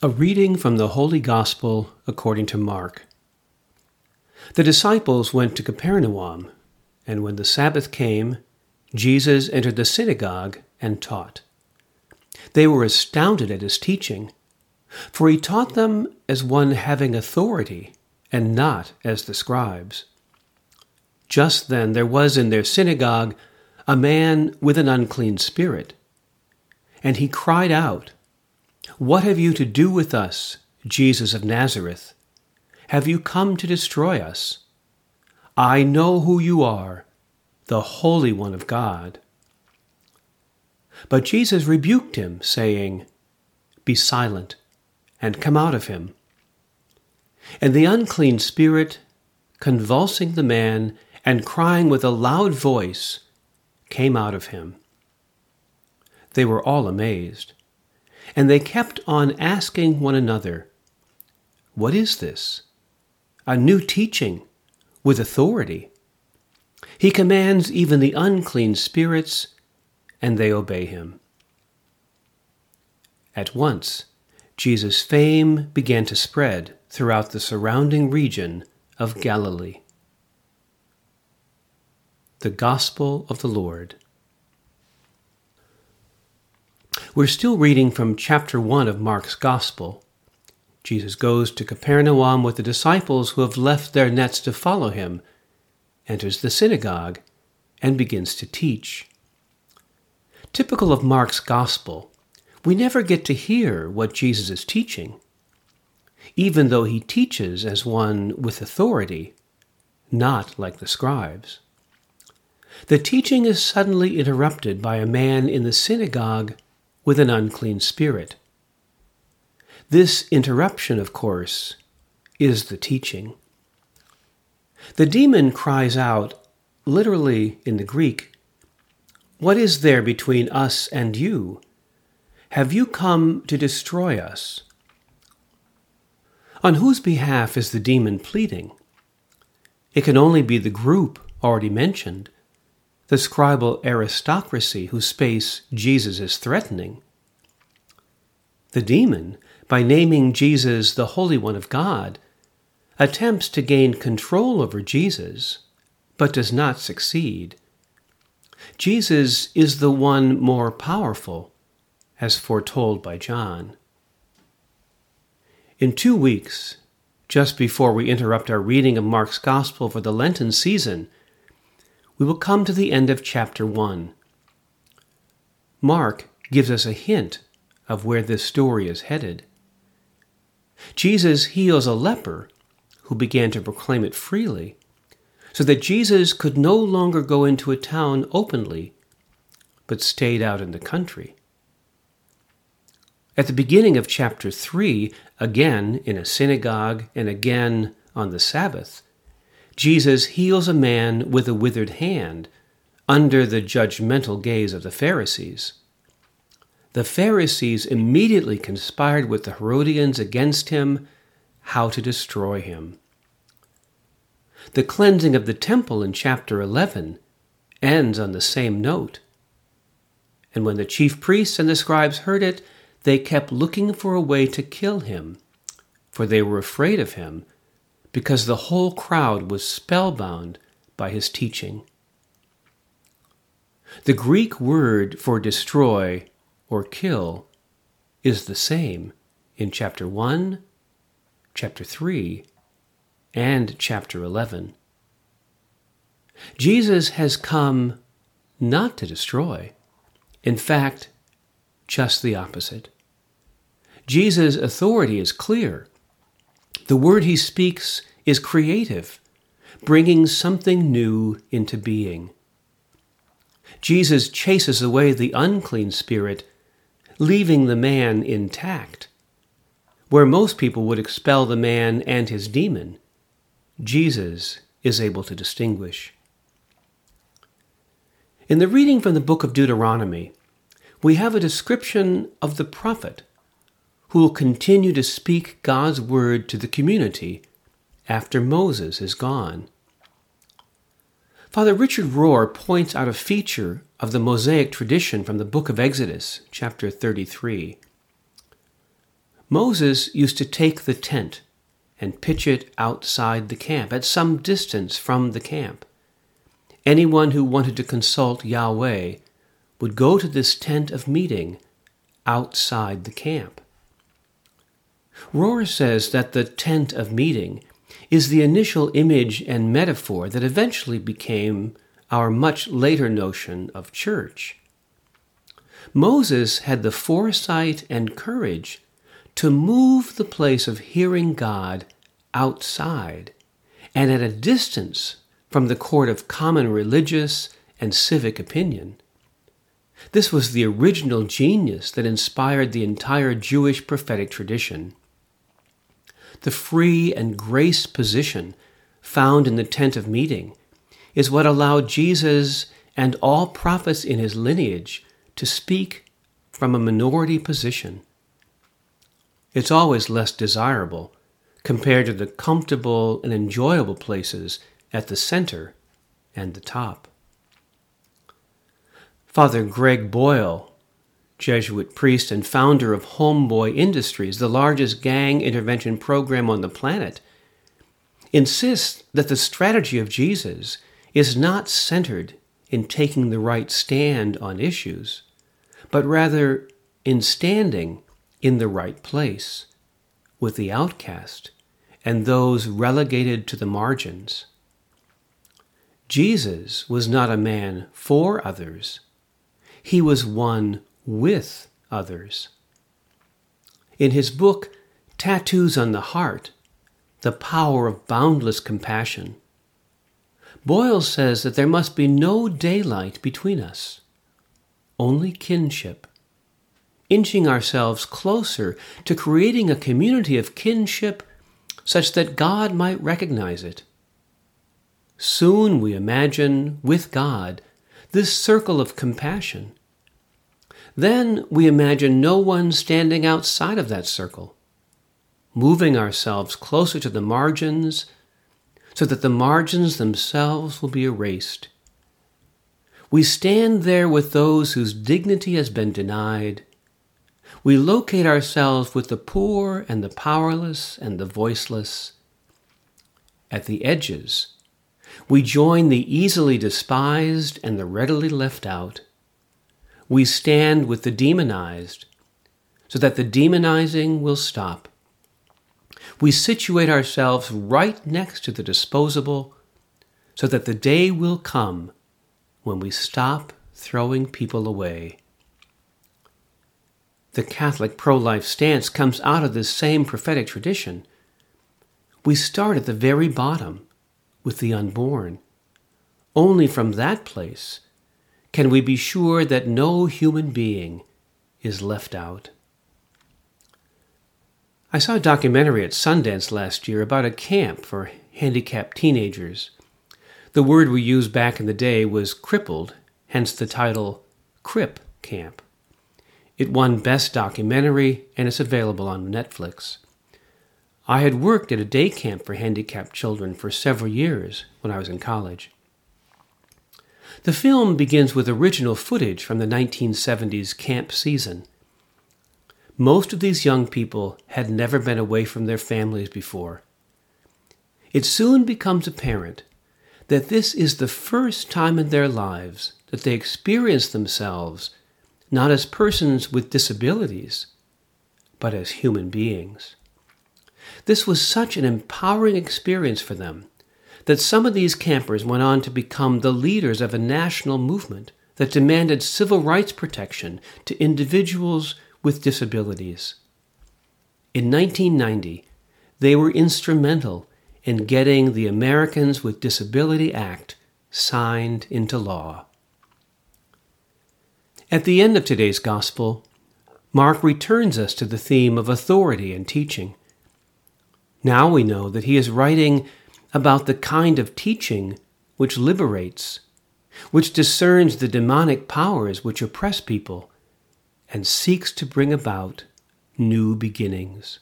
A reading from the Holy Gospel according to Mark. The disciples went to Capernaum, and when the Sabbath came, Jesus entered the synagogue and taught. They were astounded at his teaching, for he taught them as one having authority, and not as the scribes. Just then there was in their synagogue a man with an unclean spirit, and he cried out, what have you to do with us, Jesus of Nazareth? Have you come to destroy us? I know who you are, the Holy One of God. But Jesus rebuked him, saying, Be silent, and come out of him. And the unclean spirit, convulsing the man and crying with a loud voice, came out of him. They were all amazed and they kept on asking one another, What is this? A new teaching with authority. He commands even the unclean spirits, and they obey him. At once, Jesus' fame began to spread throughout the surrounding region of Galilee. The Gospel of the Lord. We're still reading from chapter 1 of Mark's Gospel. Jesus goes to Capernaum with the disciples who have left their nets to follow him, enters the synagogue, and begins to teach. Typical of Mark's Gospel, we never get to hear what Jesus is teaching, even though he teaches as one with authority, not like the scribes. The teaching is suddenly interrupted by a man in the synagogue with an unclean spirit. This interruption, of course, is the teaching. The demon cries out, literally in the Greek, What is there between us and you? Have you come to destroy us? On whose behalf is the demon pleading? It can only be the group already mentioned the scribal aristocracy whose space Jesus is threatening. The demon, by naming Jesus the Holy One of God, attempts to gain control over Jesus, but does not succeed. Jesus is the one more powerful, as foretold by John. In two weeks, just before we interrupt our reading of Mark's Gospel for the Lenten season, we will come to the end of chapter 1. Mark gives us a hint of where this story is headed. Jesus heals a leper who began to proclaim it freely, so that Jesus could no longer go into a town openly, but stayed out in the country. At the beginning of chapter 3, again in a synagogue and again on the Sabbath, Jesus heals a man with a withered hand under the judgmental gaze of the Pharisees. The Pharisees immediately conspired with the Herodians against him, how to destroy him. The cleansing of the temple in chapter 11 ends on the same note. And when the chief priests and the scribes heard it, they kept looking for a way to kill him, for they were afraid of him because the whole crowd was spellbound by his teaching. The Greek word for destroy or kill is the same in chapter 1, chapter 3, and chapter 11. Jesus has come not to destroy, in fact, just the opposite. Jesus' authority is clear the word he speaks is creative, bringing something new into being. Jesus chases away the unclean spirit, leaving the man intact. Where most people would expel the man and his demon, Jesus is able to distinguish. In the reading from the book of Deuteronomy, we have a description of the prophet who will continue to speak God's word to the community after Moses is gone. Father Richard Rohr points out a feature of the Mosaic tradition from the book of Exodus, chapter 33. Moses used to take the tent and pitch it outside the camp, at some distance from the camp. Anyone who wanted to consult Yahweh would go to this tent of meeting outside the camp. Rohr says that the tent of meeting is the initial image and metaphor that eventually became our much later notion of church. Moses had the foresight and courage to move the place of hearing God outside and at a distance from the court of common religious and civic opinion. This was the original genius that inspired the entire Jewish prophetic tradition. The free and grace position found in the tent of meeting is what allowed Jesus and all prophets in his lineage to speak from a minority position. It's always less desirable compared to the comfortable and enjoyable places at the center and the top. Father Greg Boyle, Jesuit priest and founder of Homeboy Industries, the largest gang intervention program on the planet, insists that the strategy of Jesus is not centered in taking the right stand on issues, but rather in standing in the right place with the outcast and those relegated to the margins. Jesus was not a man for others, he was one with others. In his book, Tattoos on the Heart The Power of Boundless Compassion, Boyle says that there must be no daylight between us, only kinship inching ourselves closer to creating a community of kinship such that God might recognize it. Soon we imagine with God this circle of compassion. Then we imagine no one standing outside of that circle, moving ourselves closer to the margins so that the margins themselves will be erased. We stand there with those whose dignity has been denied we locate ourselves with the poor and the powerless and the voiceless. At the edges, we join the easily despised and the readily left out. We stand with the demonized so that the demonizing will stop. We situate ourselves right next to the disposable so that the day will come when we stop throwing people away the Catholic pro life stance comes out of this same prophetic tradition. We start at the very bottom with the unborn. Only from that place can we be sure that no human being is left out. I saw a documentary at Sundance last year about a camp for handicapped teenagers. The word we used back in the day was crippled, hence the title Crip Camp. It won Best Documentary and is available on Netflix. I had worked at a day camp for handicapped children for several years when I was in college. The film begins with original footage from the 1970s camp season. Most of these young people had never been away from their families before. It soon becomes apparent that this is the first time in their lives that they experience themselves not as persons with disabilities, but as human beings. This was such an empowering experience for them that some of these campers went on to become the leaders of a national movement that demanded civil rights protection to individuals with disabilities. In 1990, they were instrumental in getting the Americans with Disability Act signed into law. At the end of today's Gospel, Mark returns us to the theme of authority and teaching. Now we know that he is writing about the kind of teaching which liberates, which discerns the demonic powers which oppress people, and seeks to bring about new beginnings.